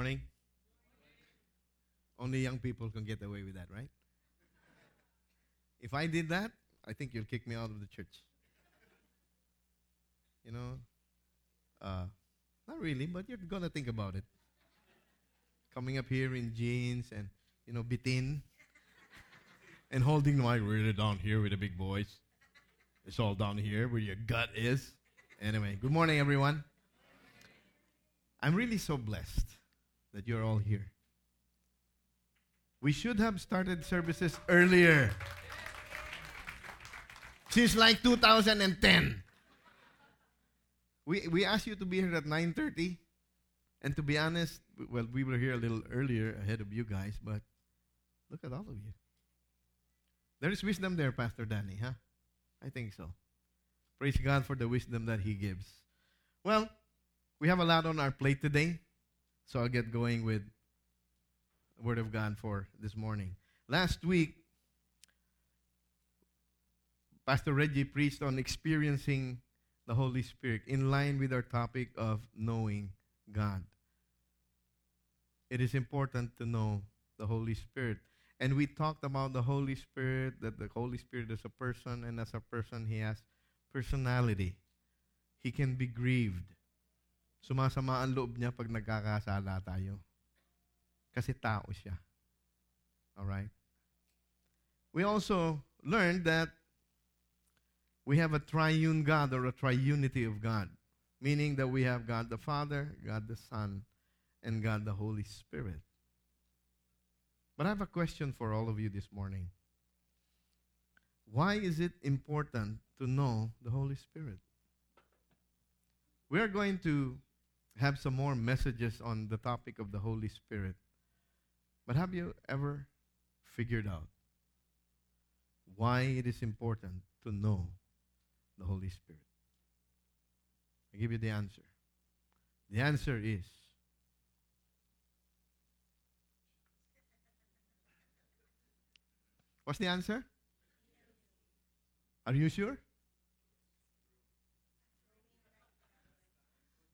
Morning. Only young people can get away with that, right? If I did that, I think you'll kick me out of the church. You know, uh, not really, but you're gonna think about it. Coming up here in jeans and you know bitin, and holding the mic really down here with the big boys. It's all down here where your gut is. Anyway, good morning, everyone. I'm really so blessed that you're all here. We should have started services earlier. Since like 2010. We, we asked you to be here at 9.30. And to be honest, well, we were here a little earlier ahead of you guys, but look at all of you. There is wisdom there, Pastor Danny, huh? I think so. Praise God for the wisdom that He gives. Well, we have a lot on our plate today, so I'll get going with Word of God for this morning. Last week, Pastor Reggie preached on experiencing the Holy Spirit in line with our topic of knowing God. It is important to know the Holy Spirit. And we talked about the Holy Spirit, that the Holy Spirit is a person, and as a person, he has personality. He can be grieved. Sumasama ang loob niya pag nagkakasala tayo. Kasi tao siya. Alright? We also learned that we have a triune God or a triunity of God, meaning that we have God the Father, God the Son, and God the Holy Spirit. But I have a question for all of you this morning. Why is it important to know the Holy Spirit? We are going to have some more messages on the topic of the Holy Spirit. But have you ever figured out why it is important to know the Holy Spirit? I give you the answer. The answer is What's the answer? Are you sure?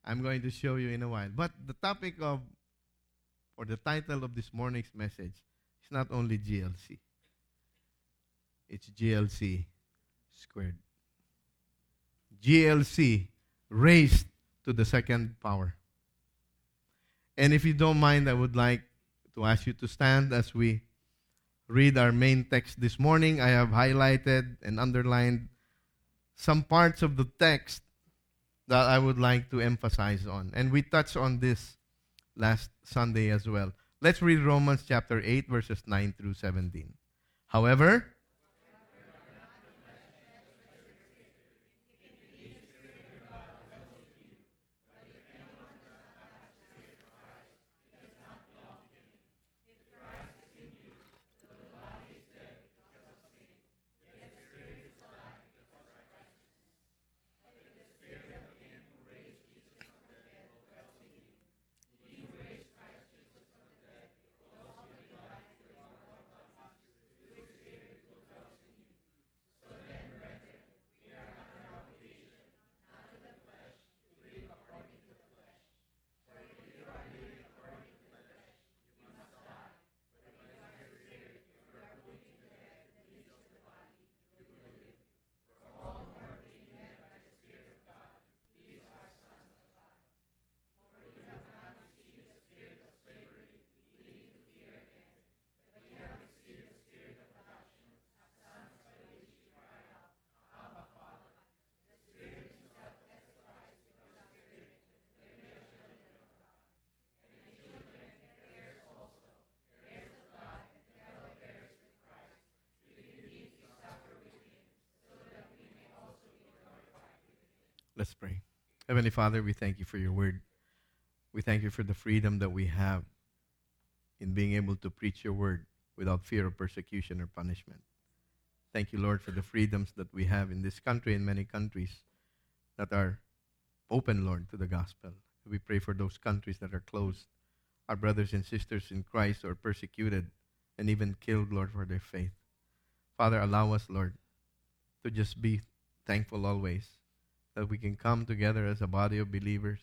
I'm going to show you in a while. But the topic of, or the title of this morning's message is not only GLC, it's GLC squared. GLC raised to the second power. And if you don't mind, I would like to ask you to stand as we read our main text this morning. I have highlighted and underlined some parts of the text that I would like to emphasize on. And we touched on this last Sunday as well. Let's read Romans chapter 8, verses 9 through 17. However, Let's pray. Heavenly Father, we thank you for your word. We thank you for the freedom that we have in being able to preach your word without fear of persecution or punishment. Thank you, Lord, for the freedoms that we have in this country and many countries that are open, Lord, to the gospel. We pray for those countries that are closed, our brothers and sisters in Christ are persecuted and even killed, Lord, for their faith. Father, allow us, Lord, to just be thankful always that we can come together as a body of believers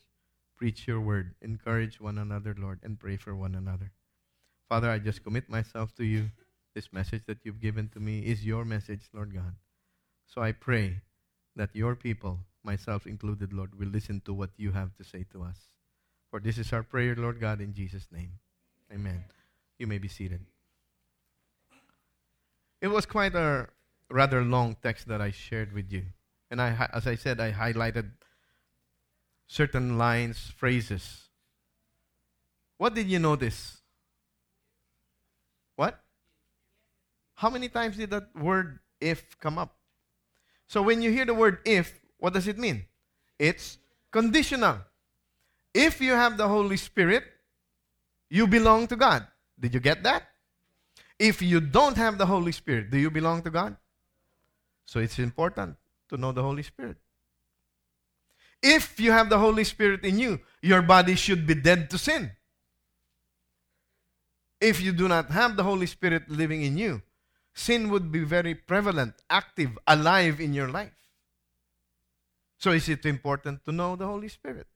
preach your word, encourage one another, Lord, and pray for one another. Father, I just commit myself to you. This message that you've given to me is your message, Lord God. So I pray that your people, myself included, Lord, will listen to what you have to say to us. For this is our prayer, Lord God, in Jesus' name. Amen. You may be seated. It was quite a rather long text that I shared with you. And I, as I said, I highlighted certain lines, phrases. What did you notice? What? How many times did that word if come up? So when you hear the word if, what does it mean? It's conditional. If you have the Holy Spirit, you belong to God. Did you get that? If you don't have the Holy Spirit, do you belong to God? So it's important to know the Holy Spirit. If you have the Holy Spirit in you, your body should be dead to sin. If you do not have the Holy Spirit living in you, sin would be very prevalent, active, alive in your life. So is it important to know the Holy Spirit?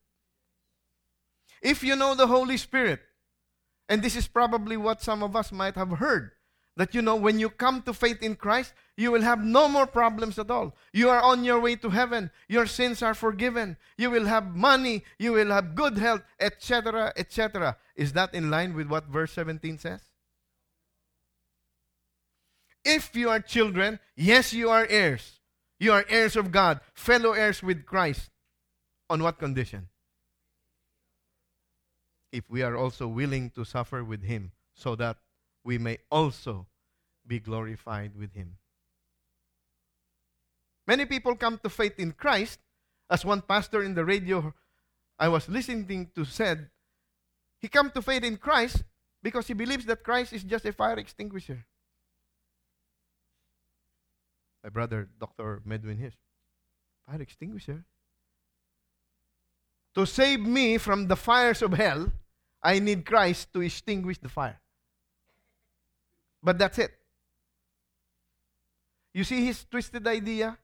If you know the Holy Spirit, and this is probably what some of us might have heard, that you know when you come to faith in Christ, you will have no more problems at all. You are on your way to heaven. Your sins are forgiven. You will have money. You will have good health, etc., etc. Is that in line with what verse 17 says? If you are children, yes, you are heirs. You are heirs of God, fellow heirs with Christ. On what condition? If we are also willing to suffer with Him, so that we may also be glorified with Him. Many people come to faith in Christ, as one pastor in the radio I was listening to said, he come to faith in Christ because he believes that Christ is just a fire extinguisher. My brother, Dr. Medwin Hiss, fire extinguisher. To save me from the fires of hell, I need Christ to extinguish the fire. But that's it. You see his twisted idea?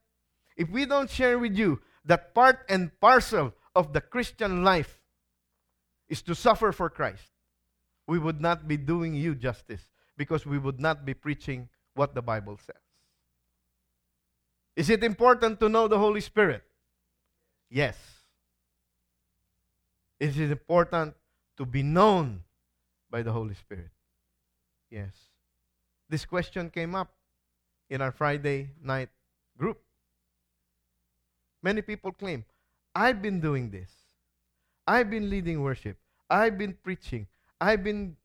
If we don't share with you that part and parcel of the Christian life is to suffer for Christ, we would not be doing you justice because we would not be preaching what the Bible says. Is it important to know the Holy Spirit? Yes. Is it important to be known by the Holy Spirit? Yes. This question came up in our Friday night group. Many people claim, I've been doing this. I've been leading worship. I've been preaching. I've been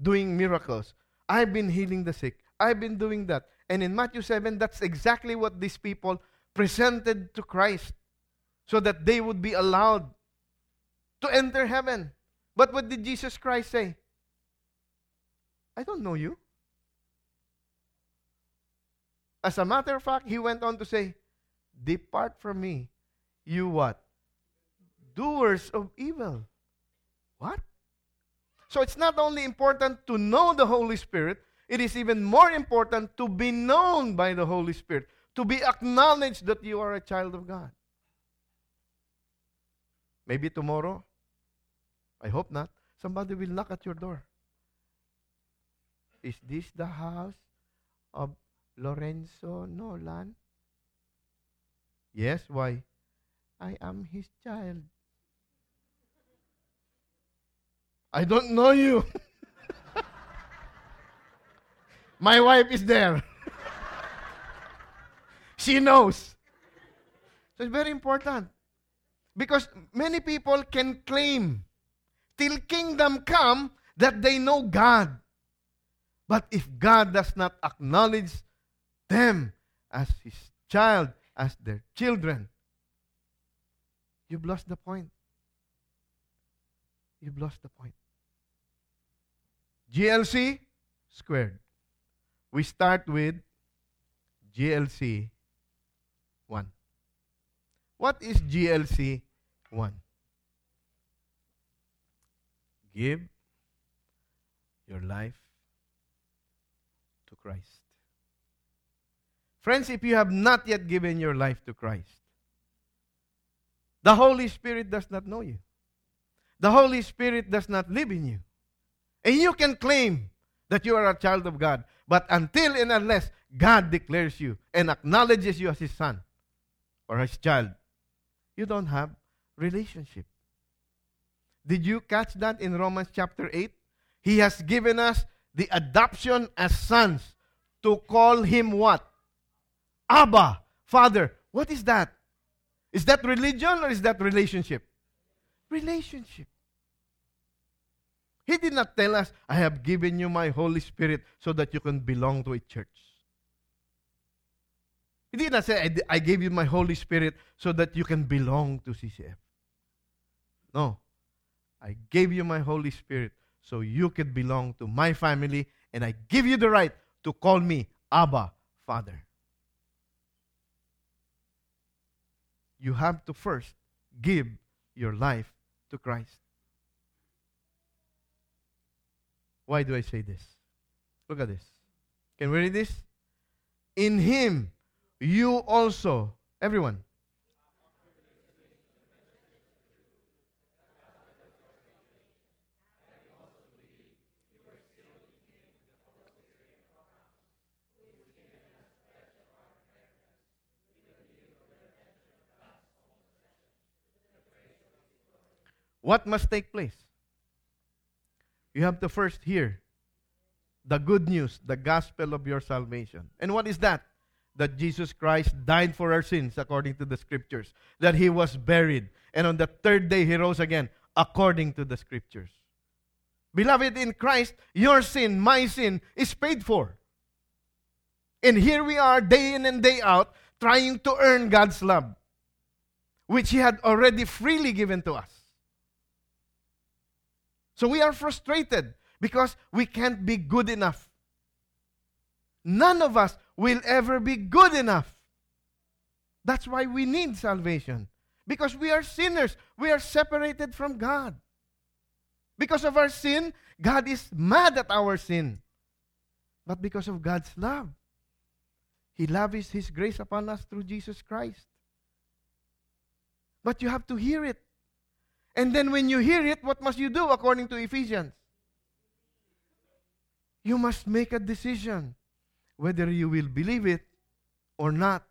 doing miracles. I've been healing the sick. I've been doing that. And in Matthew 7, that's exactly what these people presented to Christ so that they would be allowed to enter heaven. But what did Jesus Christ say? I don't know you. As a matter of fact, he went on to say, Depart from me, you what? Doers of evil. What? So it's not only important to know the Holy Spirit, it is even more important to be known by the Holy Spirit, to be acknowledged that you are a child of God. Maybe tomorrow, I hope not, somebody will knock at your door. Is this the house of Lorenzo Nolan? Yes, why? I am his child. I don't know you. My wife is there. she knows. So it's very important. Because many people can claim till kingdom come that they know God. But if God does not acknowledge them as his child, as their children, you've lost the point. You've lost the point. GLC squared. We start with GLC 1. What is GLC 1? Give your life to Christ. Friends, if you have not yet given your life to Christ, the Holy Spirit does not know you. the Holy Spirit does not live in you. And you can claim that you are a child of God. But until and unless God declares you and acknowledges you as His son or His child, you don't have relationship. Did you catch that in Romans chapter 8? He has given us the adoption as sons to call Him what? Abba, Father. What is that? Is that religion or is that relationship? Relationship. He did not tell us, I have given you my Holy Spirit so that you can belong to a church. He did not say, I, gave you my Holy Spirit so that you can belong to CCF. No. I gave you my Holy Spirit so you can belong to my family, and I give you the right to call me Abba, Father. You have to first give your life to Christ. Why do I say this? Look at this. Can we read this? In Him, you also, everyone, What must take place? You have to first hear the good news, the gospel of your salvation. And what is that? That Jesus Christ died for our sins according to the scriptures, that he was buried, and on the third day he rose again according to the scriptures. Beloved in Christ, your sin, my sin, is paid for. And here we are, day in and day out, trying to earn God's love, which He had already freely given to us. So we are frustrated because we can't be good enough. None of us will ever be good enough. That's why we need salvation. Because we are sinners. We are separated from God. Because of our sin, God is mad at our sin. But because of God's love, He lavishes His grace upon us through Jesus Christ. But you have to hear it. And then when you hear it, what must you do according to Ephesians? You must make a decision whether you will believe it or not.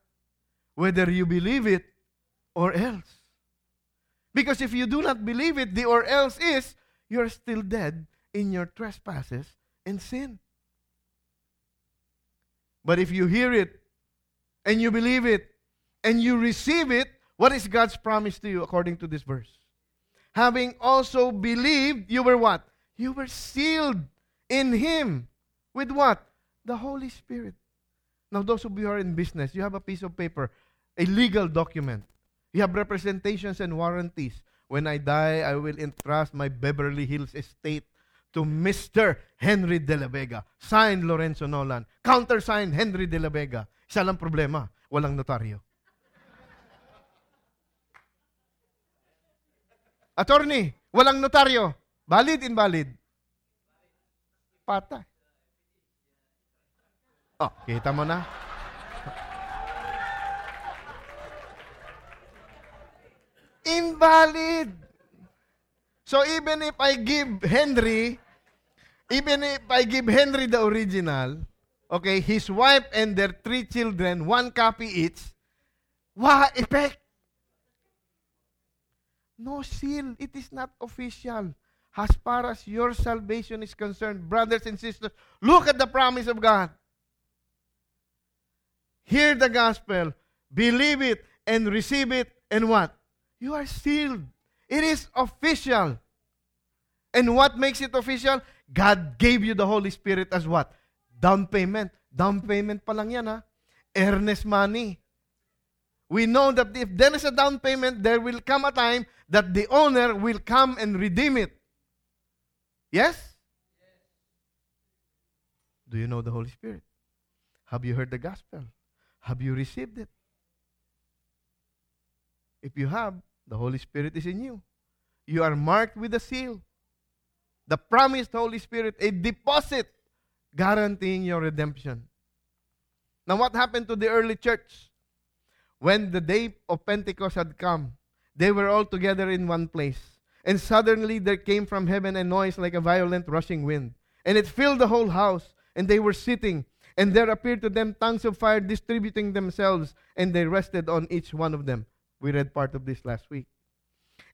Whether you believe it or else. Because if you do not believe it, the or else is you're still dead in your trespasses and sin. But if you hear it and you believe it and you receive it, what is God's promise to you according to this verse? Having also believed, you were what? You were sealed in Him. With what? The Holy Spirit. Now, those of you who are in business, you have a piece of paper, a legal document. You have representations and warranties. When I die, I will entrust my Beverly Hills estate to Mr. Henry De La Vega. Signed Lorenzo Nolan. Countersigned Henry De La Vega. Isa lang problema, walang notaryo. Attorney, walang notaryo. Valid, invalid? Patay. Oh, kita mo na. Invalid. So even if I give Henry, even if I give Henry the original, okay, his wife and their three children, one copy each, wah, effect. No seal. It is not official. As far as your salvation is concerned, brothers and sisters, look at the promise of God. Hear the gospel, believe it, and receive it, and what? You are sealed. It is official. And what makes it official? God gave you the Holy Spirit as what? Down payment. Down payment pa lang yan ha. Earnest money. We know that if there is a down payment, there will come a time that the owner will come and redeem it. Yes? Do you know the Holy Spirit? Have you heard the gospel? Have you received it? If you have, the Holy Spirit is in you. You are marked with a seal. The promised Holy Spirit, a deposit guaranteeing your redemption. Now, what happened to the early church? When the day of Pentecost had come, they were all together in one place. And suddenly there came from heaven a noise like a violent rushing wind, and it filled the whole house. And they were sitting, and there appeared to them tongues of fire distributing themselves, and they rested on each one of them. We read part of this last week.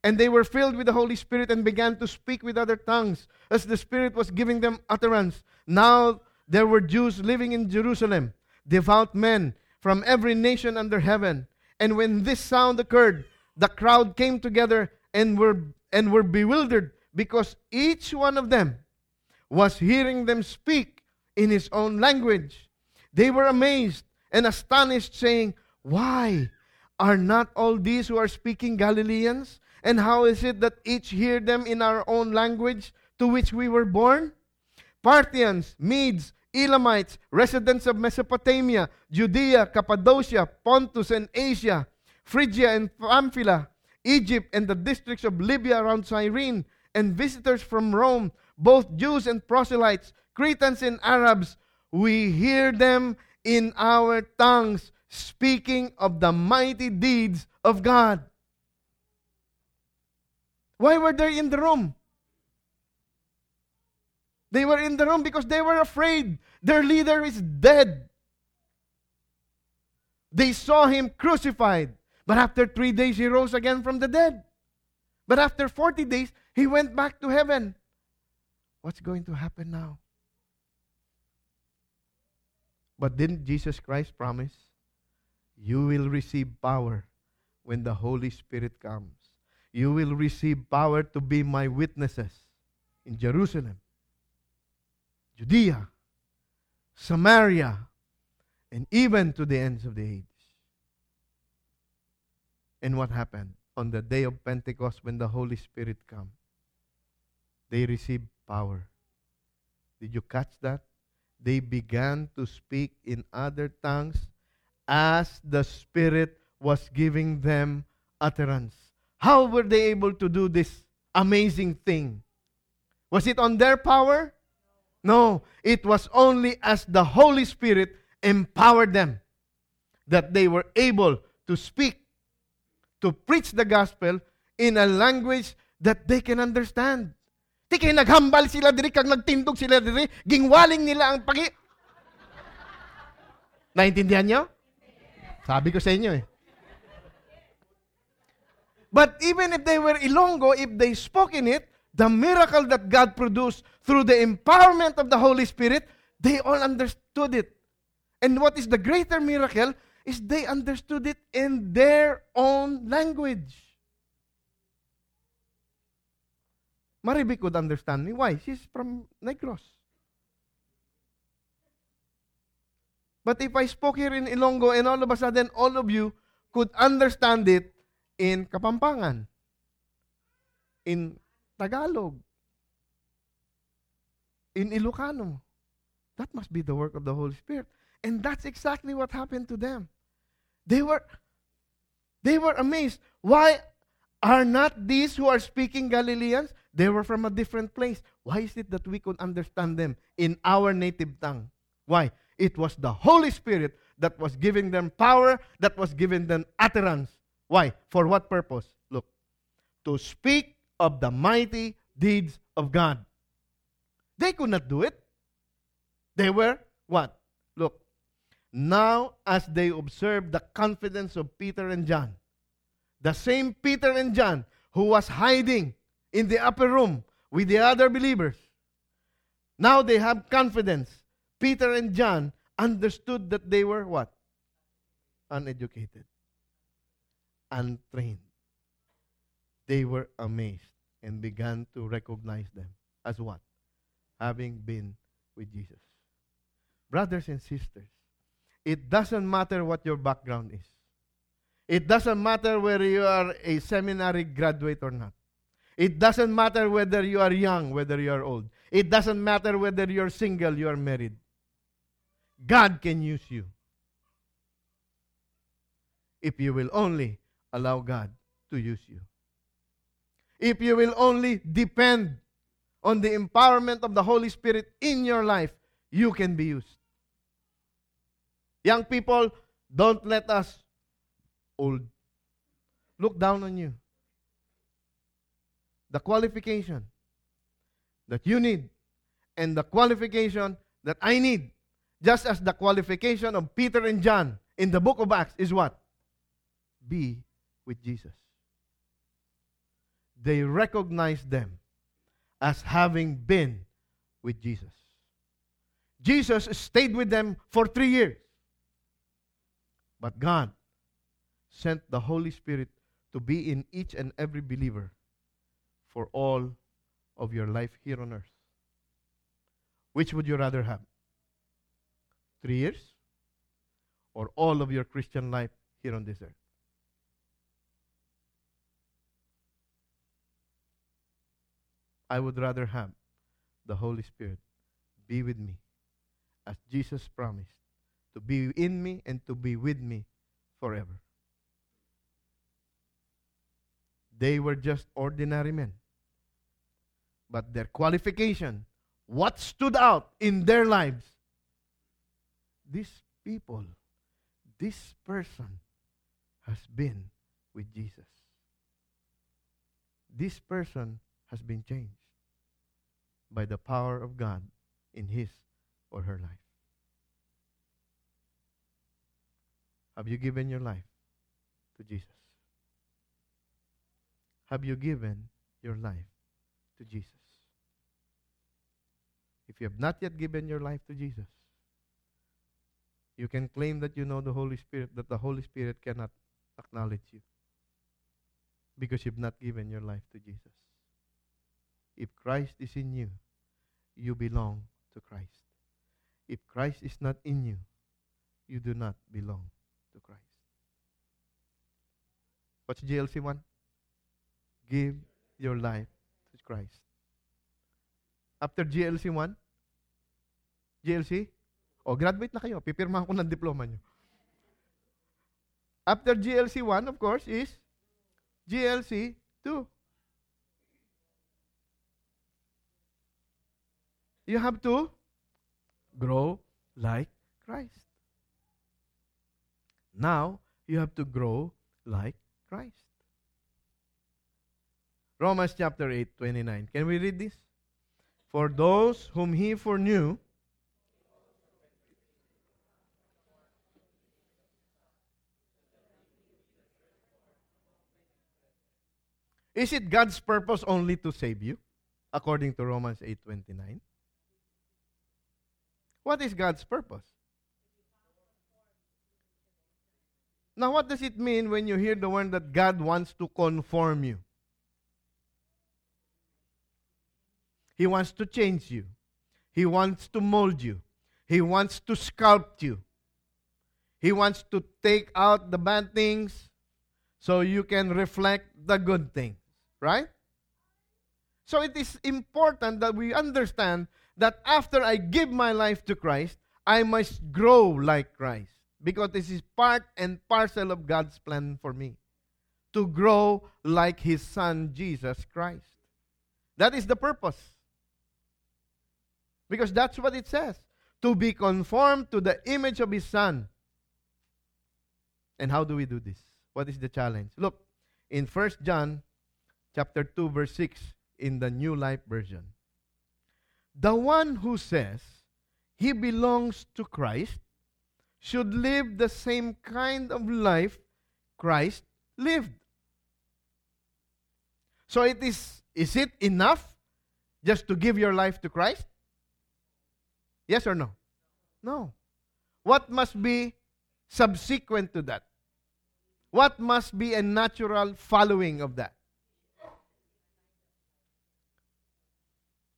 And they were filled with the Holy Spirit and began to speak with other tongues as the Spirit was giving them utterance. Now there were Jews living in Jerusalem, devout men from every nation under heaven. And when this sound occurred, the crowd came together and were and were bewildered because each one of them was hearing them speak in his own language. They were amazed and astonished, saying, Why are not all these who are speaking Galileans? And how is it that each hear them in our own language to which we were born? Parthians, Medes, Elamites, residents of Mesopotamia, Judea, Cappadocia, Pontus, and Asia, Phrygia and Pamphylia, Egypt, and the districts of Libya around Cyrene, and visitors from Rome, both Jews and proselytes, Cretans and Arabs, we hear them in our tongues speaking of the mighty deeds of God. Why were they in the room? They were in the room because they were afraid. Their leader is dead. They saw him crucified. But after three days, he rose again from the dead. But after 40 days, he went back to heaven. What's going to happen now? But didn't Jesus Christ promise? You will receive power when the Holy Spirit comes you will receive power to be my witnesses in Jerusalem, Judea, Samaria, and even to the ends of the age. And what happened? On the day of Pentecost, when the Holy Spirit came, they received power. Did you catch that? They began to speak in other tongues as the Spirit was giving them utterance. How were they able to do this amazing thing? Was it on their power? No, it was only as the Holy Spirit empowered them that they were able to speak, to preach the gospel in a language that they can understand. Di kaya naghambal sila diri, kag nagtindog sila diri, gingwaling nila ang pagi... Naintindihan nyo? Sabi ko sa inyo eh. But even if they were Ilonggo, if they spoke in it, the miracle that God produced through the empowerment of the Holy Spirit, they all understood it. And what is the greater miracle is they understood it in their own language. Maribi could understand me. Why? She's from Negros. But if I spoke here in Ilonggo and all of a sudden all of you could understand it, in Kapampangan, in Tagalog, in Ilocano. That must be the work of the Holy Spirit. And that's exactly what happened to them. They were they were amazed. Why are not these who are speaking Galileans? They were from a different place. Why is it that we could understand them in our native tongue? Why? It was the Holy Spirit that was giving them power, that was giving them utterance why? For what purpose? Look, to speak of the mighty deeds of God. They could not do it. They were what? Look, now as they observed the confidence of Peter and John, the same Peter and John who was hiding in the upper room with the other believers, now they have confidence. Peter and John understood that they were what? Uneducated untrained. They were amazed and began to recognize them as what? Having been with Jesus. Brothers and sisters, it doesn't matter what your background is. It doesn't matter whether you are a seminary graduate or not. It doesn't matter whether you are young, whether you are old. It doesn't matter whether you're single, you are married. God can use you. If you will only allow God to use you. If you will only depend on the empowerment of the Holy Spirit in your life, you can be used. Young people, don't let us old look down on you. the qualification that you need and the qualification that I need. Just as the qualification of Peter and John in the book of Acts is what? Be with Jesus. They recognize them as having been with Jesus. Jesus stayed with them for three years. But God sent the Holy Spirit to be in each and every believer for all of your life here on earth. Which would you rather have? Three years? Or all of your Christian life here on this earth? I would rather have the Holy Spirit be with me as Jesus promised to be in me and to be with me forever. They were just ordinary men. But their qualification, what stood out in their lives, these people, this person has been with Jesus. This person has been changed by the power of God in his or her life. Have you given your life to Jesus? Have you given your life to Jesus? If you have not yet given your life to Jesus, you can claim that you know the Holy Spirit, that the Holy Spirit cannot acknowledge you because you've not given your life to Jesus. If Christ is in you, you belong to Christ. If Christ is not in you, you do not belong to Christ. What's GLC 1? Give your life to Christ. After GLC 1, GLC, o oh, graduate na kayo, pipirmahan ko ng diploma nyo. After GLC 1, of course, is GLC 2. You have to grow like Christ. Now, you have to grow like Christ. Romans chapter 8, 29. Can we read this? For those whom he foreknew, Is it God's purpose only to save you? According to Romans 8:29. What is God's purpose? Now, what does it mean when you hear the word that God wants to conform you? He wants to change you. He wants to mold you. He wants to sculpt you. He wants to take out the bad things so you can reflect the good things. Right? So it is important that we understand that after I give my life to Christ, I must grow like Christ. Because this is part and parcel of God's plan for me. To grow like His Son, Jesus Christ. That is the purpose. Because that's what it says. To be conformed to the image of His Son. And how do we do this? What is the challenge? Look, in 1 John chapter 2 verse 6 in the New Life version. The one who says he belongs to Christ should live the same kind of life Christ lived. So it is is it enough just to give your life to Christ? Yes or no? No. What must be subsequent to that? What must be a natural following of that?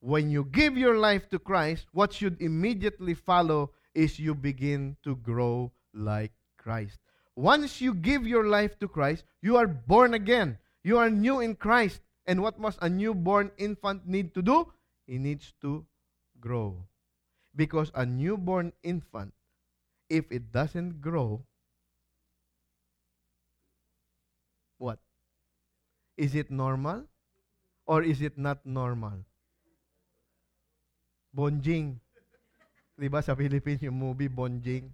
When you give your life to Christ, what should immediately follow is you begin to grow like Christ. Once you give your life to Christ, you are born again. You are new in Christ. And what must a newborn infant need to do? He needs to grow. Because a newborn infant, if it doesn't grow, what? Is it normal? Or is it not normal? Bonjing. Di ba sa Philippines yung movie Bonjing?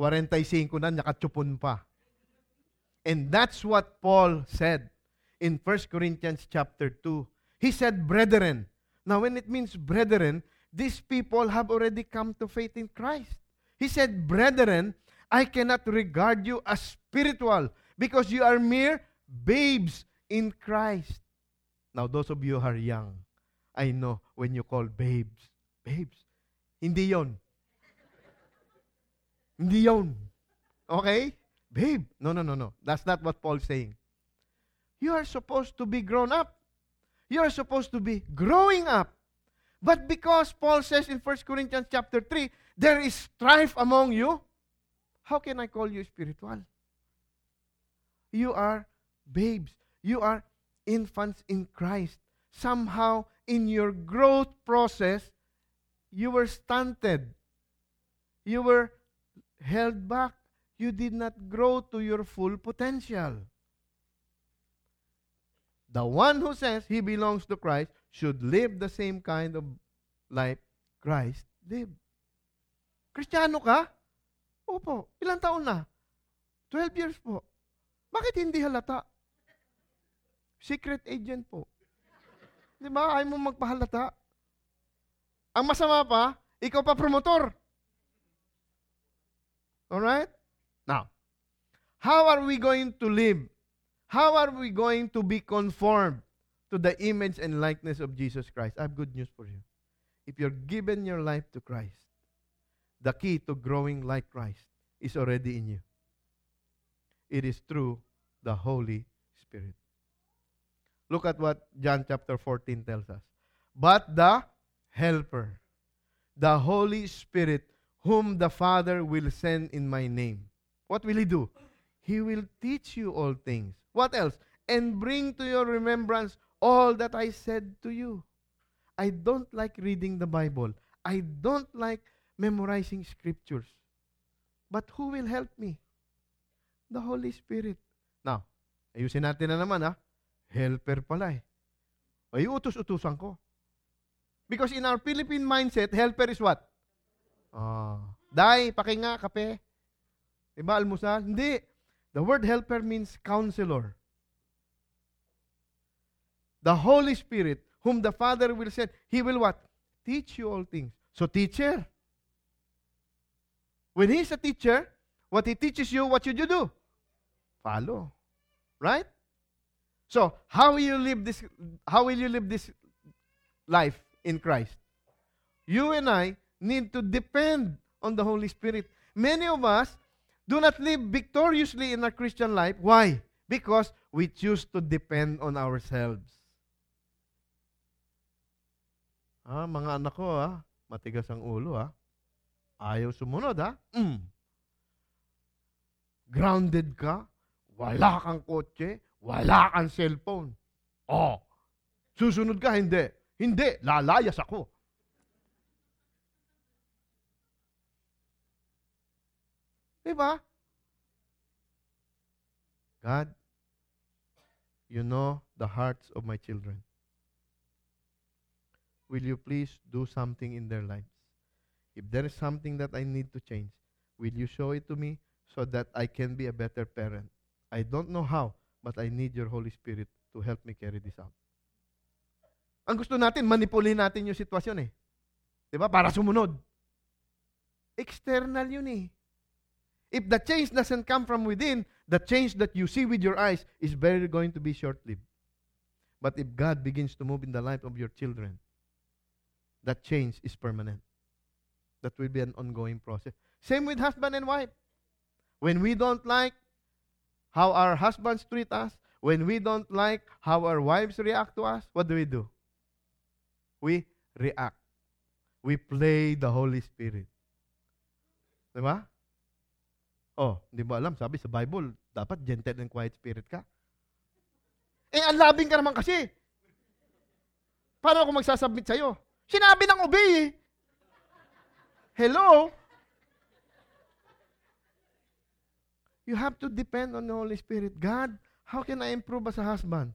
45 na, nakatsupon pa. And that's what Paul said in 1 Corinthians chapter 2. He said, brethren. Now, when it means brethren, these people have already come to faith in Christ. He said, brethren, I cannot regard you as spiritual because you are mere babes in Christ. Now, those of you who are young, I know when you call babes, babes, hindi yon. hindi yon. Okay? Babe, no, no, no, no. That's not what Paul's saying. You are supposed to be grown up. You are supposed to be growing up. But because Paul says in 1 Corinthians chapter 3, there is strife among you, how can I call you spiritual? You are babes. You are infants in Christ. Somehow, in your growth process, you were stunted. You were held back. You did not grow to your full potential. The one who says he belongs to Christ should live the same kind of life Christ lived. Kristiyano ka? Opo. Ilang taon na? 12 years po. Bakit hindi halata? Secret agent po. Di ba? Ayaw mo magpahalata. Ang masama pa, ikaw pa promotor. Alright? Now, how are we going to live? How are we going to be conformed to the image and likeness of Jesus Christ? I have good news for you. If you're given your life to Christ, the key to growing like Christ is already in you. It is through the Holy Spirit. Look at what John chapter 14 tells us. But the Helper, the Holy Spirit, whom the Father will send in my name. What will He do? He will teach you all things. What else? And bring to your remembrance all that I said to you. I don't like reading the Bible. I don't like memorizing scriptures. But who will help me? The Holy Spirit. Now, ayusin natin na naman ha. Helper pala eh. Ay, utos-utusan ko. Because in our Philippine mindset, helper is what? Ah, Day, pakinga, kape. Diba, almusal? Hindi. The word helper means counselor. The Holy Spirit, whom the Father will send, He will what? Teach you all things. So, teacher. When He's a teacher, what He teaches you, what should you do? Follow. Right? So, how will you live this how will you live this life in Christ? You and I need to depend on the Holy Spirit. Many of us do not live victoriously in our Christian life. Why? Because we choose to depend on ourselves. Ah, mga anak ko, ah, matigas ang ulo, ah. Ayaw sumunod, ah. Mm. Grounded ka, wala kang kotse, wala kang cellphone. Oh, susunod ka, hindi. Hindi, lalayas ako. Diba? God, you know the hearts of my children. Will you please do something in their lives? If there is something that I need to change, will you show it to me so that I can be a better parent? I don't know how, but I need your Holy Spirit to help me carry this out. Ang gusto natin, manipulin natin yung sitwasyon eh. Di ba? Para sumunod. External yun eh. If the change doesn't come from within, the change that you see with your eyes is very going to be short-lived. But if God begins to move in the life of your children, that change is permanent. That will be an ongoing process. Same with husband and wife. When we don't like how our husbands treat us, when we don't like how our wives react to us, what do we do? We react. We play the Holy Spirit. Diba? Oh, hindi mo alam, sabi sa Bible, dapat gentle and quiet spirit ka. Eh, ang labing ka naman kasi. Paano ako magsasubmit sa'yo? Sinabi ng obey eh. Hello? You have to depend on the Holy Spirit. God, how can I improve as a husband?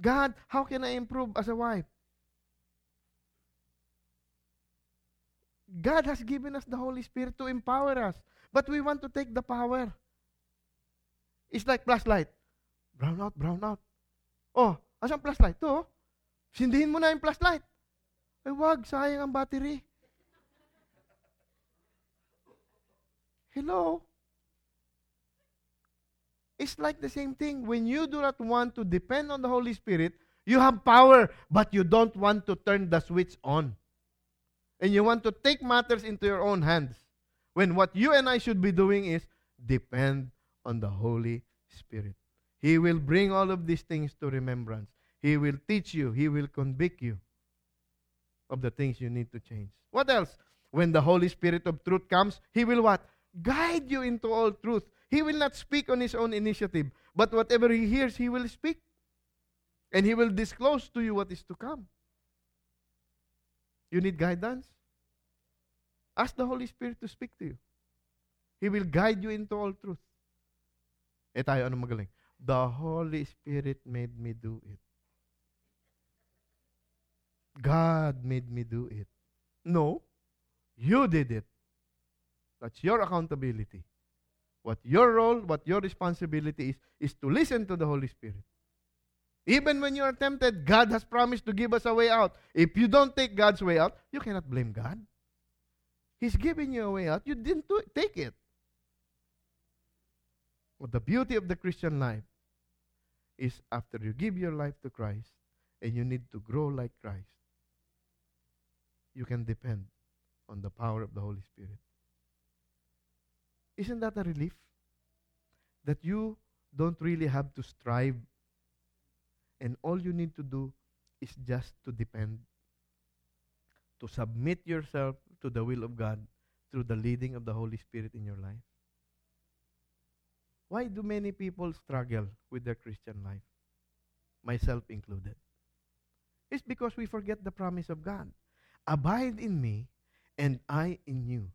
God, how can I improve as a wife? God has given us the Holy Spirit to empower us. But we want to take the power. It's like flashlight. Brown out, brown out. Oh, asan flashlight? To. Sindihin mo na yung flashlight. Ay, wag, sayang ang battery. Hello? It's like the same thing. When you do not want to depend on the Holy Spirit, you have power, but you don't want to turn the switch on. And you want to take matters into your own hands. When what you and I should be doing is depend on the Holy Spirit. He will bring all of these things to remembrance. He will teach you, He will convict you of the things you need to change. What else? When the Holy Spirit of truth comes, He will what? Guide you into all truth. He will not speak on His own initiative, but whatever He hears, He will speak. And He will disclose to you what is to come. You need guidance? Ask the Holy Spirit to speak to you. He will guide you into all truth. Eh tayo, ano magaling? The Holy Spirit made me do it. God made me do it. No, you did it. That's your accountability. What your role, what your responsibility is, is to listen to the Holy Spirit. Even when you are tempted, God has promised to give us a way out. If you don't take God's way out, you cannot blame God. He's giving you a way out. You didn't take it. But the beauty of the Christian life is after you give your life to Christ and you need to grow like Christ, you can depend on the power of the Holy Spirit. Isn't that a relief? That you don't really have to strive, and all you need to do is just to depend, to submit yourself to the will of God through the leading of the Holy Spirit in your life. Why do many people struggle with their Christian life? Myself included. It's because we forget the promise of God. Abide in me, and I in you.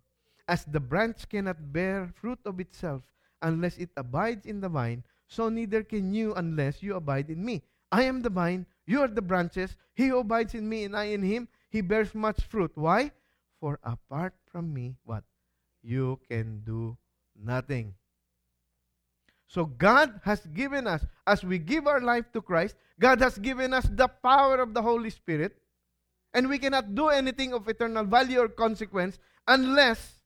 As the branch cannot bear fruit of itself unless it abides in the vine, so neither can you unless you abide in me. I am the vine, you are the branches. He who abides in me and I in him, he bears much fruit. Why? For apart from me, what? You can do nothing. So God has given us, as we give our life to Christ, God has given us the power of the Holy Spirit and we cannot do anything of eternal value or consequence unless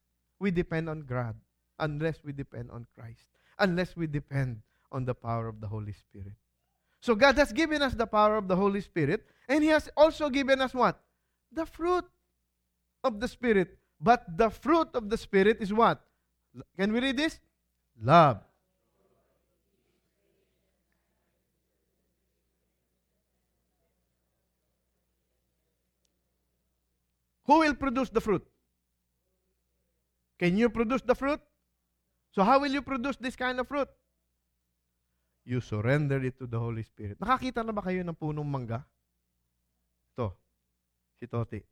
we depend on God, unless we depend on Christ, unless we depend on the power of the Holy Spirit. So God has given us the power of the Holy Spirit, and He has also given us what? The fruit of the Spirit. But the fruit of the Spirit is what? Can we read this? Love. Who will produce the fruit? Can you produce the fruit? So how will you produce this kind of fruit? You surrender it to the Holy Spirit. Nakakita na ba kayo ng punong mangga? Ito, si Toti.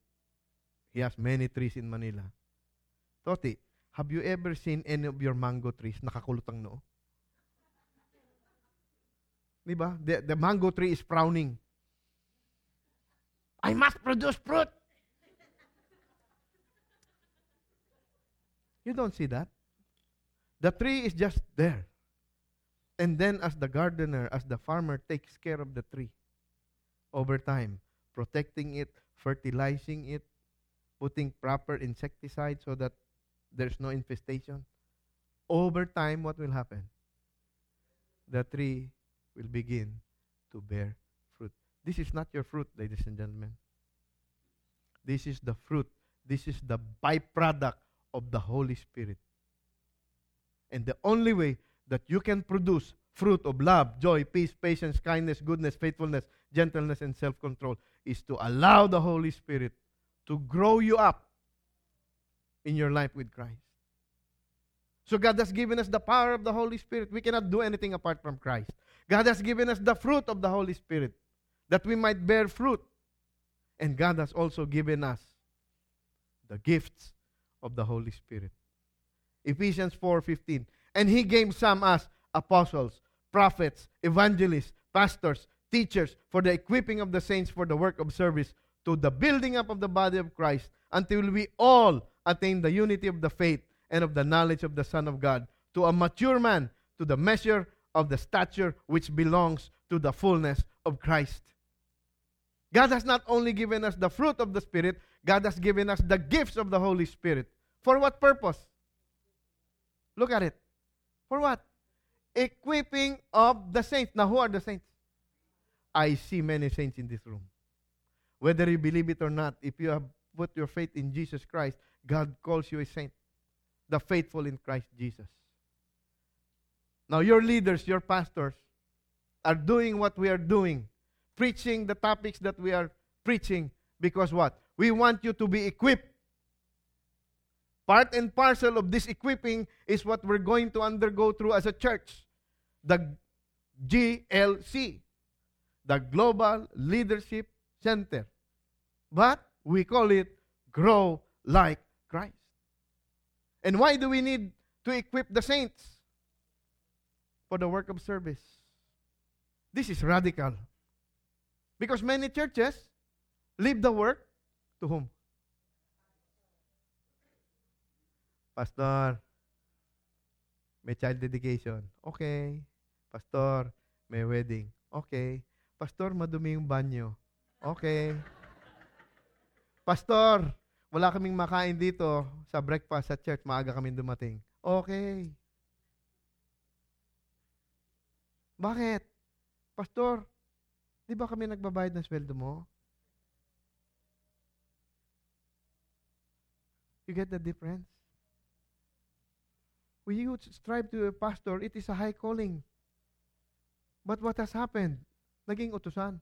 He has many trees in Manila. Toti, have you ever seen any of your mango trees nakakulutang noo? Di ba? The, the mango tree is frowning. I must produce fruit. You don't see that. The tree is just there. And then, as the gardener, as the farmer takes care of the tree over time, protecting it, fertilizing it, putting proper insecticide so that there's no infestation, over time, what will happen? The tree will begin to bear fruit. This is not your fruit, ladies and gentlemen. This is the fruit. This is the byproduct of the Holy Spirit. And the only way that you can produce fruit of love, joy, peace, patience, kindness, goodness, faithfulness, gentleness, and self control is to allow the Holy Spirit to grow you up in your life with Christ. So God has given us the power of the Holy Spirit. We cannot do anything apart from Christ. God has given us the fruit of the Holy Spirit that we might bear fruit. And God has also given us the gifts of the Holy Spirit. Ephesians 4:15. And he gave some as apostles, prophets, evangelists, pastors, teachers for the equipping of the saints for the work of service to the building up of the body of Christ until we all attain the unity of the faith and of the knowledge of the Son of God to a mature man to the measure of the stature which belongs to the fullness of Christ. God has not only given us the fruit of the Spirit, God has given us the gifts of the Holy Spirit. For what purpose? Look at it. For what? Equipping of the saints. Now, who are the saints? I see many saints in this room. Whether you believe it or not, if you have put your faith in Jesus Christ, God calls you a saint, the faithful in Christ Jesus. Now, your leaders, your pastors, are doing what we are doing, preaching the topics that we are preaching, because what? We want you to be equipped. Part and parcel of this equipping is what we're going to undergo through as a church. The GLC, the Global Leadership Center. But we call it Grow Like Christ. And why do we need to equip the saints? For the work of service. This is radical. Because many churches leave the work to whom? Pastor, may child dedication. Okay. Pastor, may wedding. Okay. Pastor, madumi yung banyo. Okay. Pastor, wala kaming makain dito sa breakfast sa church. Maaga kaming dumating. Okay. Bakit? Pastor, di ba kami nagbabayad ng sweldo mo? You get the difference? When you strive to a pastor, it is a high calling. But what has happened? Naging utusan.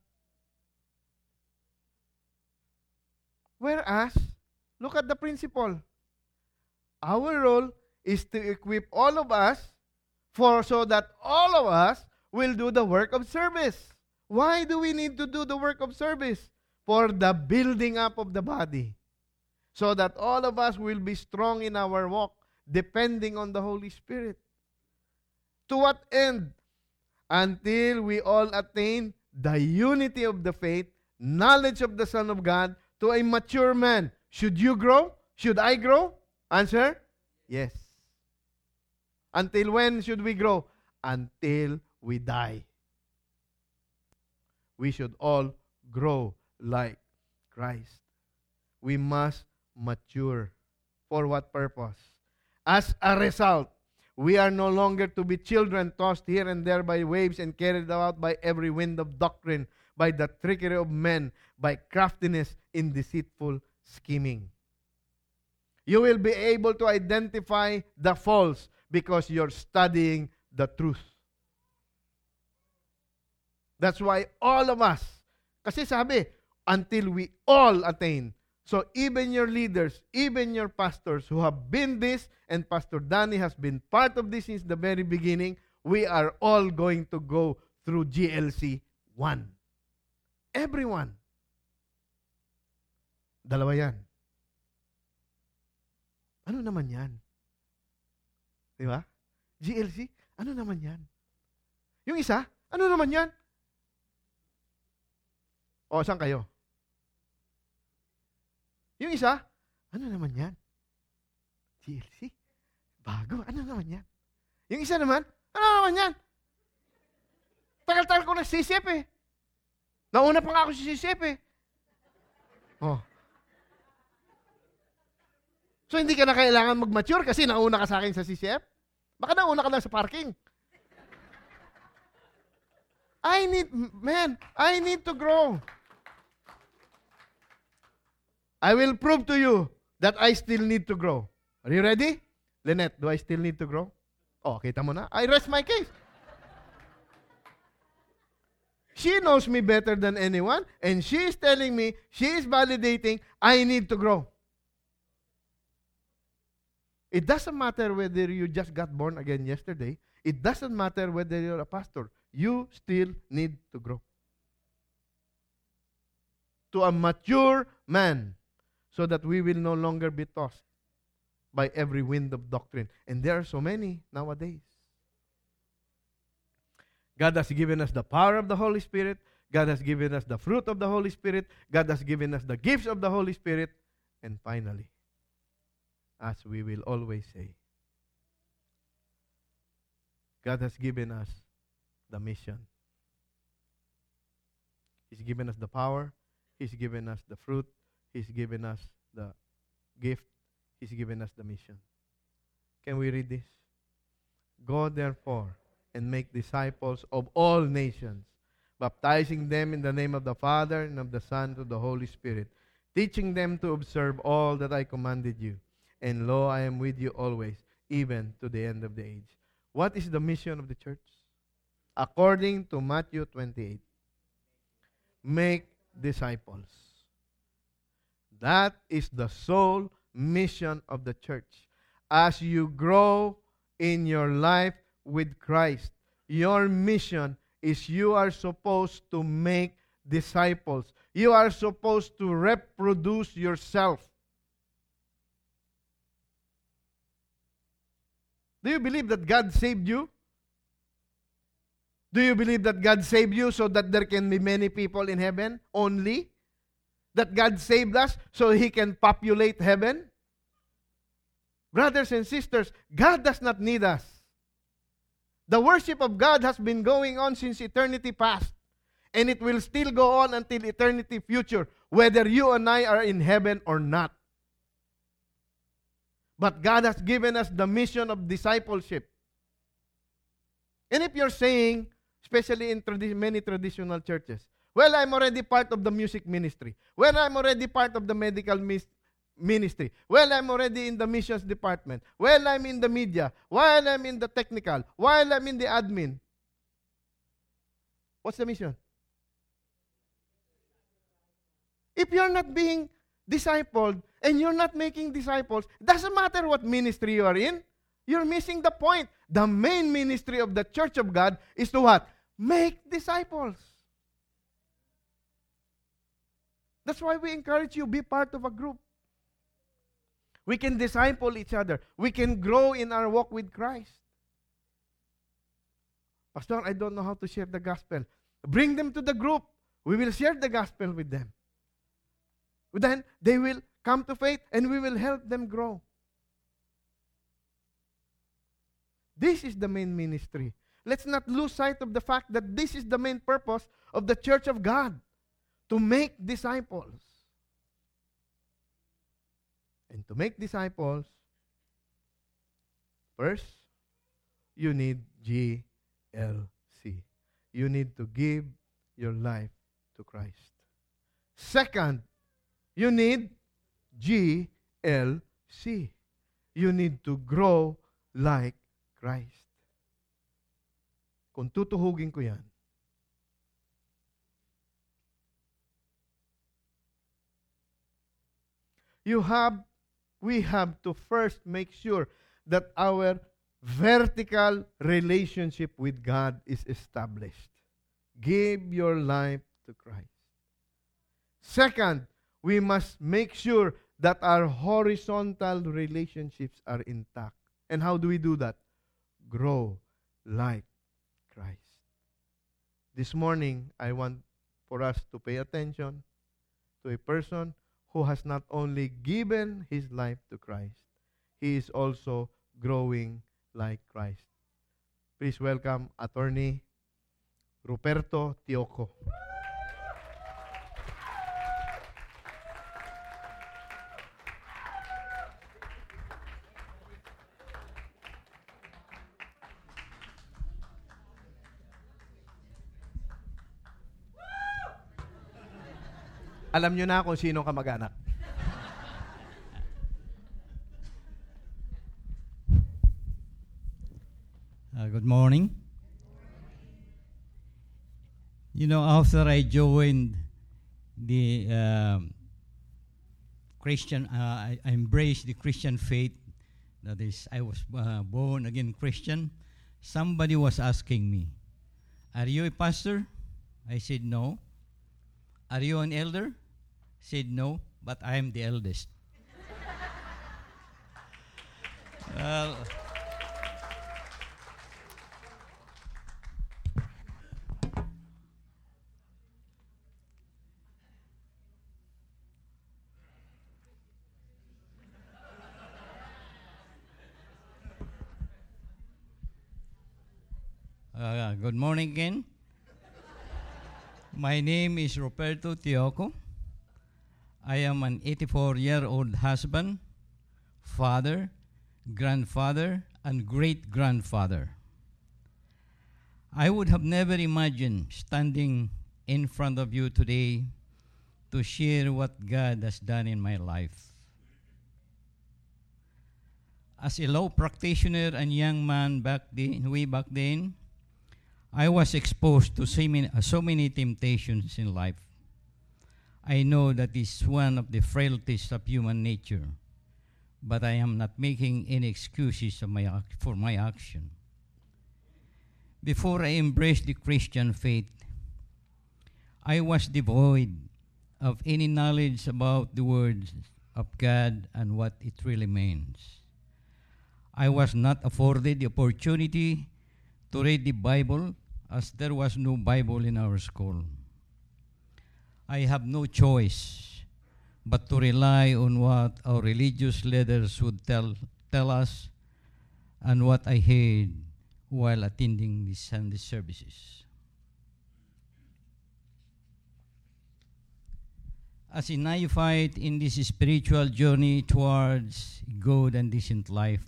Whereas, look at the principle. Our role is to equip all of us for so that all of us will do the work of service. Why do we need to do the work of service? For the building up of the body. So that all of us will be strong in our walk, depending on the Holy Spirit. To what end? Until we all attain the unity of the faith, knowledge of the Son of God, to a mature man. Should you grow? Should I grow? Answer? Yes. Until when should we grow? Until we die. We should all grow like Christ. We must mature. For what purpose? As a result, we are no longer to be children tossed here and there by waves and carried about by every wind of doctrine, by the trickery of men, by craftiness in deceitful scheming. You will be able to identify the false because you're studying the truth. That's why all of us, kasi sabi, until we all attain. So even your leaders, even your pastors who have been this, and Pastor Danny has been part of this since the very beginning, we are all going to go through GLC 1. Everyone. Dalawa yan. Ano naman yan? Di ba? GLC, ano naman yan? Yung isa, ano naman yan? O, saan kayo? Yung isa, ano naman yan? GLC? Bago, ano naman yan? Yung isa naman, ano naman yan? Tagal-tagal ko nagsisip eh. Nauna pa nga ako sisip eh. Oh. So, hindi ka na kailangan mag-mature kasi nauna ka sa akin sa CCF? Baka nauna ka lang sa parking. I need, man, I need to grow. I will prove to you that I still need to grow. Are you ready? Lynette, do I still need to grow? Oh, kita mo na. I rest my case. She knows me better than anyone, and she is telling me, she is validating, I need to grow. It doesn't matter whether you just got born again yesterday. It doesn't matter whether you're a pastor. You still need to grow. To a mature man, so that we will no longer be tossed by every wind of doctrine. And there are so many nowadays. God has given us the power of the Holy Spirit. God has given us the fruit of the Holy Spirit. God has given us the gifts of the Holy Spirit. And finally, as we will always say, God has given us the mission. He's given us the power. He's given us the fruit. He's given us the gift. He's given us the mission. Can we read this? Go therefore and make disciples of all nations, baptizing them in the name of the Father and of the Son and of the Holy Spirit, teaching them to observe all that I commanded you. And lo, I am with you always, even to the end of the age. What is the mission of the church? According to Matthew 28, make disciples. That is the sole mission of the church. As you grow in your life with Christ, your mission is you are supposed to make disciples. You are supposed to reproduce yourself. Do you believe that God saved you? Do you believe that God saved you so that there can be many people in heaven only? That God saved us so He can populate heaven? Brothers and sisters, God does not need us. The worship of God has been going on since eternity past, and it will still go on until eternity future, whether you and I are in heaven or not. But God has given us the mission of discipleship. And if you're saying, especially in tradi- many traditional churches, well, I'm already part of the music ministry. Well, I'm already part of the medical mis- ministry. Well, I'm already in the missions department. Well, I'm in the media. While I'm in the technical. While I'm in the admin. What's the mission? If you're not being discipled and you're not making disciples, doesn't matter what ministry you are in, you're missing the point. The main ministry of the church of God is to what? Make disciples. That's why we encourage you be part of a group. We can disciple each other. We can grow in our walk with Christ. Pastor, I don't know how to share the gospel. Bring them to the group. We will share the gospel with them. Then they will come to faith and we will help them grow. This is the main ministry. Let's not lose sight of the fact that this is the main purpose of the church of God to make disciples. And to make disciples, first, you need GLC. You need to give your life to Christ. Second, you need GLC. You need to grow like Christ. Kung tutuhugin ko yan, you have we have to first make sure that our vertical relationship with God is established. Give your life to Christ. Second, we must make sure that our horizontal relationships are intact. And how do we do that? Grow like Christ. This morning, I want for us to pay attention to a person who has not only given his life to Christ, he is also growing like Christ. Please welcome Attorney Ruperto Tioco. Alam nyo na kung sino kamag-anak. Uh, good morning. You know, after I joined the um, Christian, uh, I, I embraced the Christian faith. That is, I was uh, born again Christian. Somebody was asking me, "Are you a pastor?" I said, "No." Are you an elder? Said no, but I am the eldest. well, uh, good morning again. My name is Ruperto Tioco. I am an 84 year old husband, father, grandfather, and great grandfather. I would have never imagined standing in front of you today to share what God has done in my life. As a law practitioner and young man back then, way back then, I was exposed to so many, so many temptations in life. I know that is one of the frailties of human nature, but I am not making any excuses my, for my action. Before I embraced the Christian faith, I was devoid of any knowledge about the words of God and what it really means. I was not afforded the opportunity to read the Bible as there was no Bible in our school. I have no choice but to rely on what our religious leaders would tell, tell us and what I heard while attending the Sunday services. As a neophyte in this spiritual journey towards good and decent life,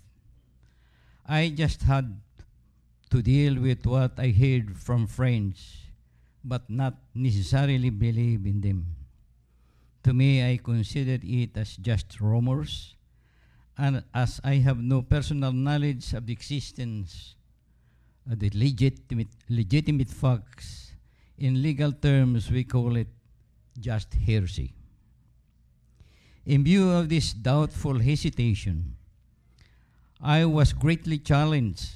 I just had to deal with what I heard from friends, but not necessarily believe in them. To me, I considered it as just rumors, and as I have no personal knowledge of the existence of the legitimate, legitimate facts, in legal terms, we call it just hearsay. In view of this doubtful hesitation, I was greatly challenged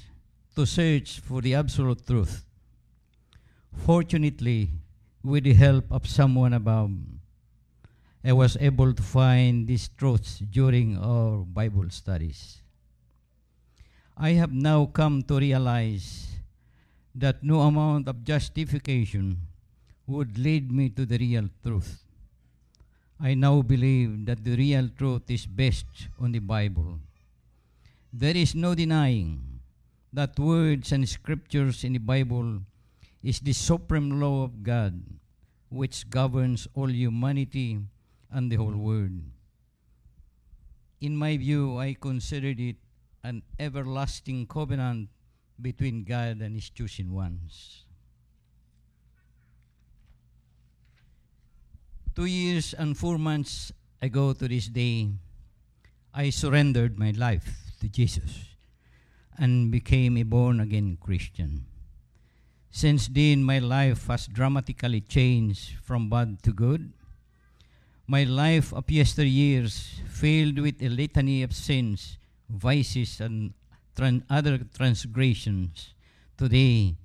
to search for the absolute truth. Fortunately, with the help of someone above, I was able to find these truths during our Bible studies. I have now come to realize that no amount of justification would lead me to the real truth. I now believe that the real truth is based on the Bible. There is no denying that words and scriptures in the Bible is the supreme law of God which governs all humanity and the whole world. In my view, I considered it an everlasting covenant between God and His chosen ones. Two years and four months ago to this day, I surrendered my life to Jesus and became a born again Christian. Since then, my life has dramatically changed from bad to good. My life of yesteryears, filled with a litany of sins, vices, and tran- other transgressions, today,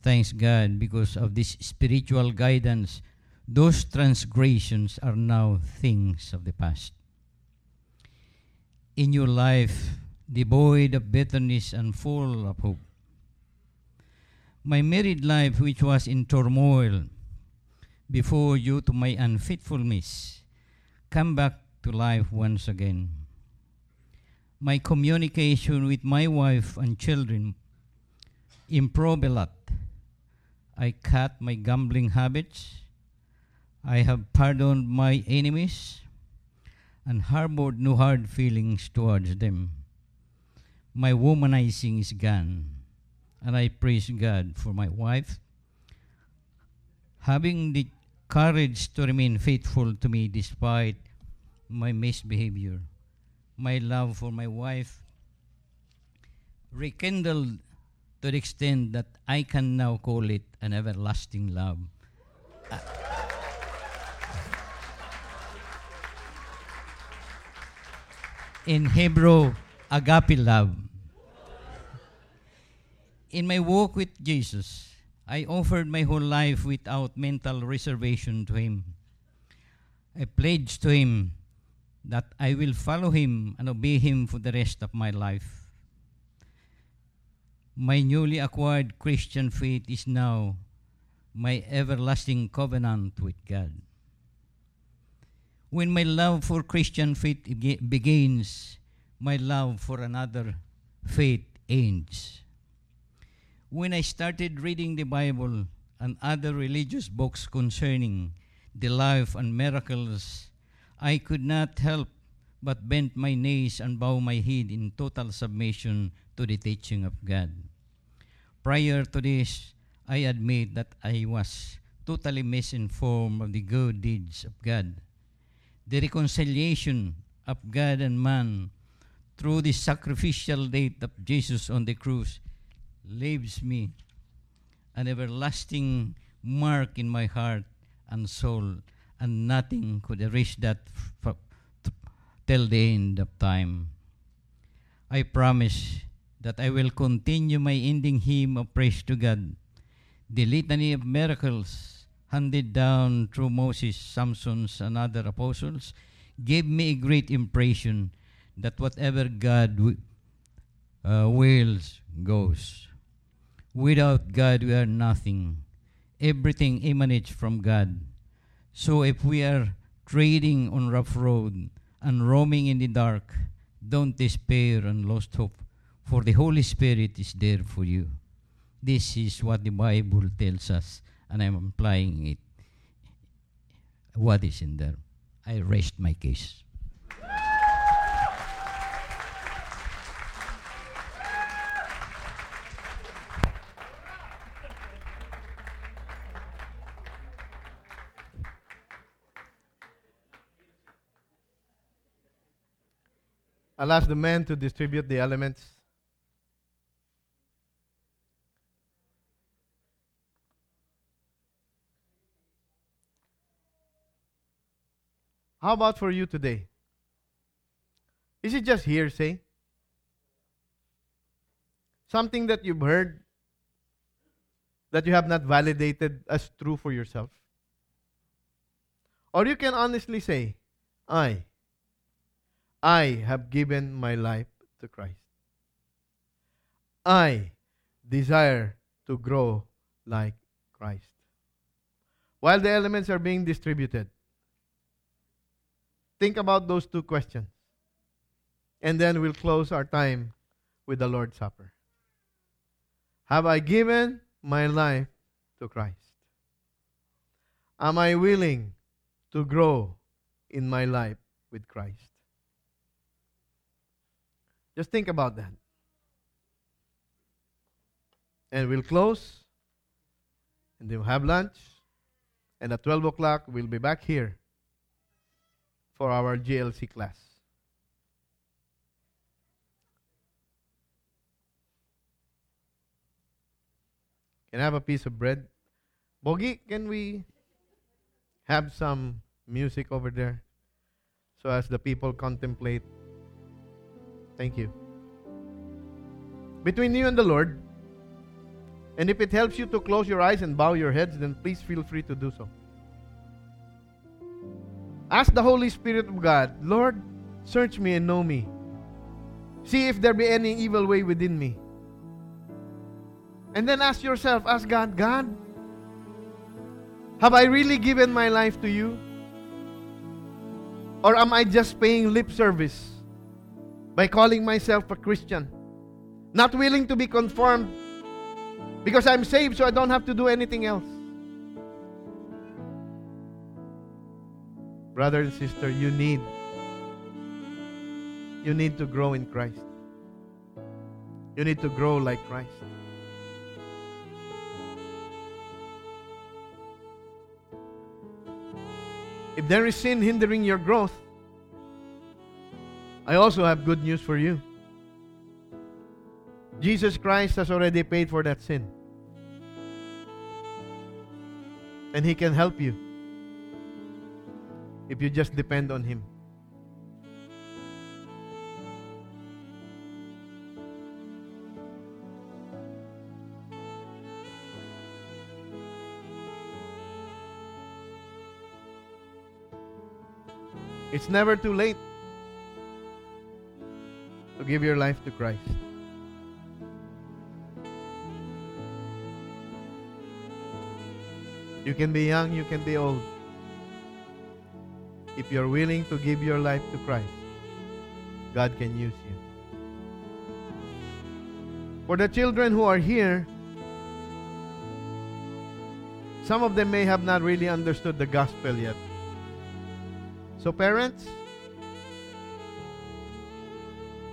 thanks God, because of this spiritual guidance, those transgressions are now things of the past. In your life, devoid of bitterness and full of hope. My married life, which was in turmoil before due to my unfaithfulness, come back to life once again. My communication with my wife and children improved a lot. I cut my gambling habits. I have pardoned my enemies and harbored no hard feelings towards them. My womanizing is gone, and I praise God for my wife having the courage to remain faithful to me despite my misbehavior. My love for my wife rekindled to the extent that I can now call it an everlasting love. Uh, in Hebrew, agape love. In my walk with Jesus, I offered my whole life without mental reservation to Him. I pledged to Him that I will follow Him and obey Him for the rest of my life. My newly acquired Christian faith is now my everlasting covenant with God. When my love for Christian faith begins, my love for another faith ends. When I started reading the Bible and other religious books concerning the life and miracles, I could not help but bend my knees and bow my head in total submission to the teaching of God. Prior to this, I admit that I was totally misinformed of the good deeds of God. The reconciliation of God and man through the sacrificial death of Jesus on the cross leaves me an everlasting mark in my heart and soul, and nothing could erase that f- f- till the end of time. I promise that I will continue my ending hymn of praise to God, the litany of miracles handed down through Moses, Samson's, and other apostles, gave me a great impression that whatever God wi- uh, wills goes. Without God, we are nothing. Everything emanates from God. So if we are trading on rough road and roaming in the dark, don't despair and lost hope, for the Holy Spirit is there for you. This is what the Bible tells us, and I'm applying it. What is in there? I rest my case. Ask the men to distribute the elements. How about for you today? Is it just hearsay? Something that you've heard that you have not validated as true for yourself? Or you can honestly say, I, I have given my life to Christ. I desire to grow like Christ. While the elements are being distributed, think about those two questions. And then we'll close our time with the Lord's Supper. Have I given my life to Christ? Am I willing to grow in my life with Christ? Just think about that. And we'll close, and then we'll have lunch, and at 12 o'clock, we'll be back here for our GLC class. Can I have a piece of bread? Bogi, can we have some music over there? So as the people contemplate. Thank you. Between you and the Lord, and if it helps you to close your eyes and bow your heads, then please feel free to do so. Ask the Holy Spirit of God, Lord, search me and know me. See if there be any evil way within me. And then ask yourself, ask God, God, have I really given my life to you? Or am I just paying lip service by calling myself a Christian? Not willing to be conformed because I'm saved so I don't have to do anything else. Brother and sister, you need you need to grow in Christ. You need to grow like Christ. If there is sin hindering your growth, I also have good news for you. Jesus Christ has already paid for that sin. And He can help you if you just depend on Him. It's never too late to give your life to Christ. You can be young, you can be old. If you're willing to give your life to Christ, God can use you. For the children who are here, Some of them may have not really understood the gospel yet. So, parents,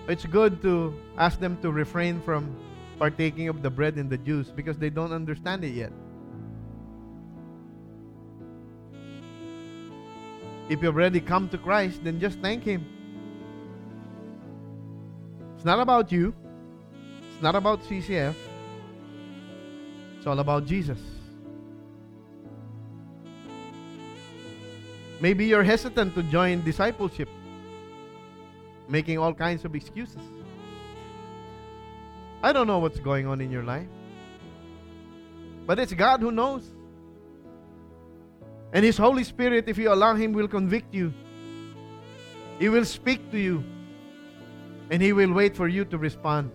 it's good to ask them to refrain from partaking of the bread and the juice because they don't understand it yet. If you've already come to Christ, then just thank Him. It's not about you, it's not about CCF, it's all about Jesus. Maybe you're hesitant to join discipleship, making all kinds of excuses. I don't know what's going on in your life, but it's God who knows. And His Holy Spirit, if you allow Him, will convict you. He will speak to you. And He will wait for you to respond.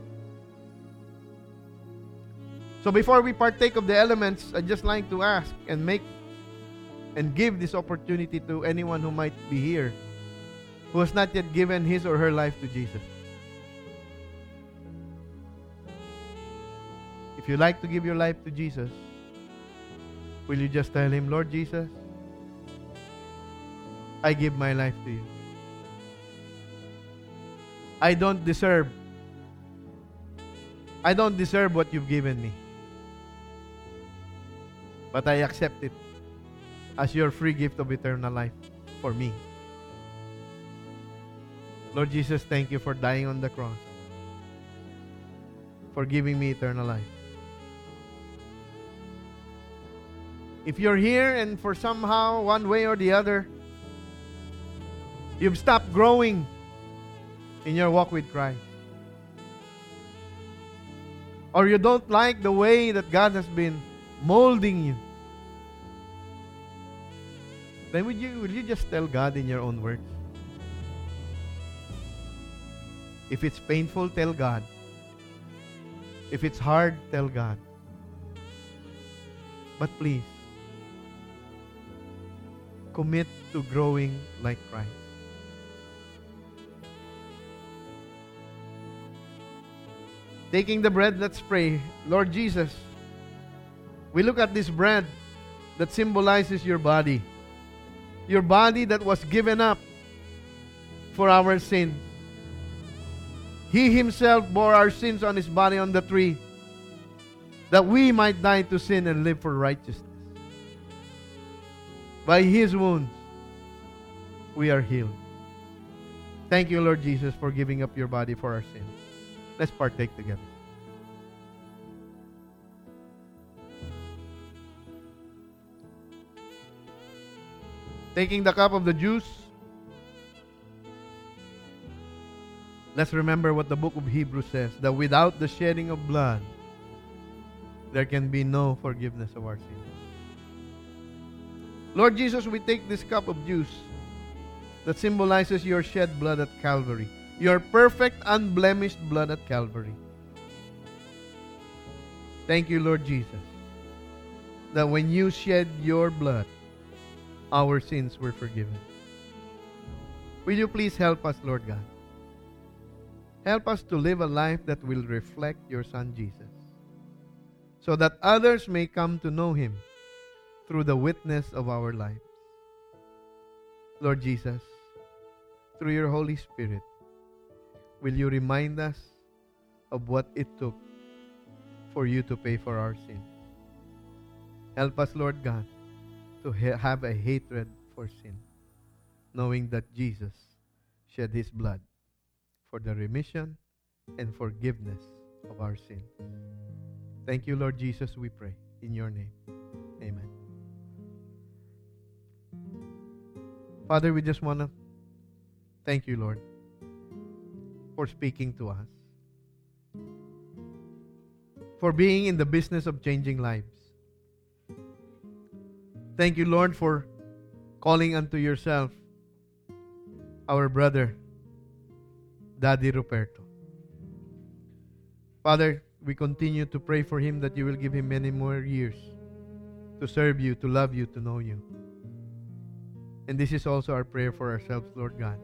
So before we partake of the elements, I'd just like to ask and make and give this opportunity to anyone who might be here who has not yet given his or her life to Jesus. If you like to give your life to Jesus, will you just tell him, Lord Jesus, I give my life to you. I don't deserve I don't deserve what you've given me. But I accept it as your free gift of eternal life for me. Lord Jesus, thank you for dying on the cross, for giving me eternal life. If you're here and for somehow, one way or the other, you've stopped growing in your walk with Christ, or you don't like the way that God has been molding you, then would you will you just tell God in your own words? If it's painful, tell God. If it's hard, tell God. But please, commit to growing like Christ. Taking the bread, let's pray. Lord Jesus, we look at this bread that symbolizes your body. Your body that was given up for our sins. He himself bore our sins on his body on the tree that we might die to sin and live for righteousness. By his wounds, we are healed. Thank you, Lord Jesus, for giving up your body for our sins. Let's partake together. Taking the cup of the juice, let's remember what the book of Hebrews says that without the shedding of blood, there can be no forgiveness of our sins. Lord Jesus, we take this cup of juice that symbolizes your shed blood at Calvary, your perfect, unblemished blood at Calvary. Thank you, Lord Jesus, that when you shed your blood, our sins were forgiven. Will you please help us, Lord God? Help us to live a life that will reflect your Son Jesus, so that others may come to know him through the witness of our lives. Lord Jesus, through your Holy Spirit, will you remind us of what it took for you to pay for our sins? Help us, Lord God, to ha- have a hatred for sin, knowing that Jesus shed his blood for the remission and forgiveness of our sins. Thank you, Lord Jesus, we pray. In your name. Amen. Father, we just want to thank you, Lord, for speaking to us, for being in the business of changing lives. Thank you, Lord, for calling unto yourself our brother, Daddy Ruperto. Father, we continue to pray for him that you will give him many more years to serve you, to love you, to know you. And this is also our prayer for ourselves, Lord God.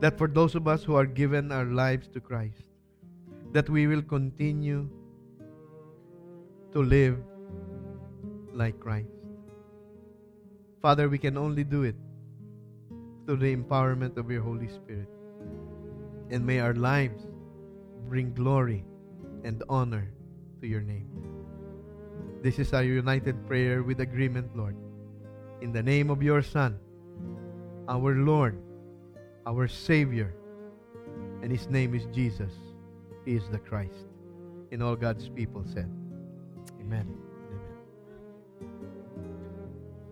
That for those of us who are given our lives to Christ, that we will continue to live like Christ. Father, we can only do it through the empowerment of your Holy Spirit. And may our lives bring glory and honor to your name. This is our united prayer with agreement, Lord. In the name of your Son, our Lord, our Savior, and his name is Jesus. He is the Christ. And all God's people said, Amen. Amen.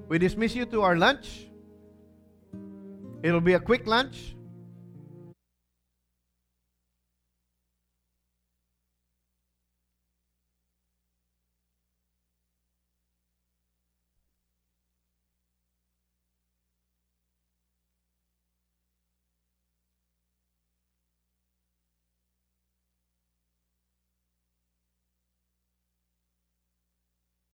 We dismiss you to our lunch. It'll be a quick lunch.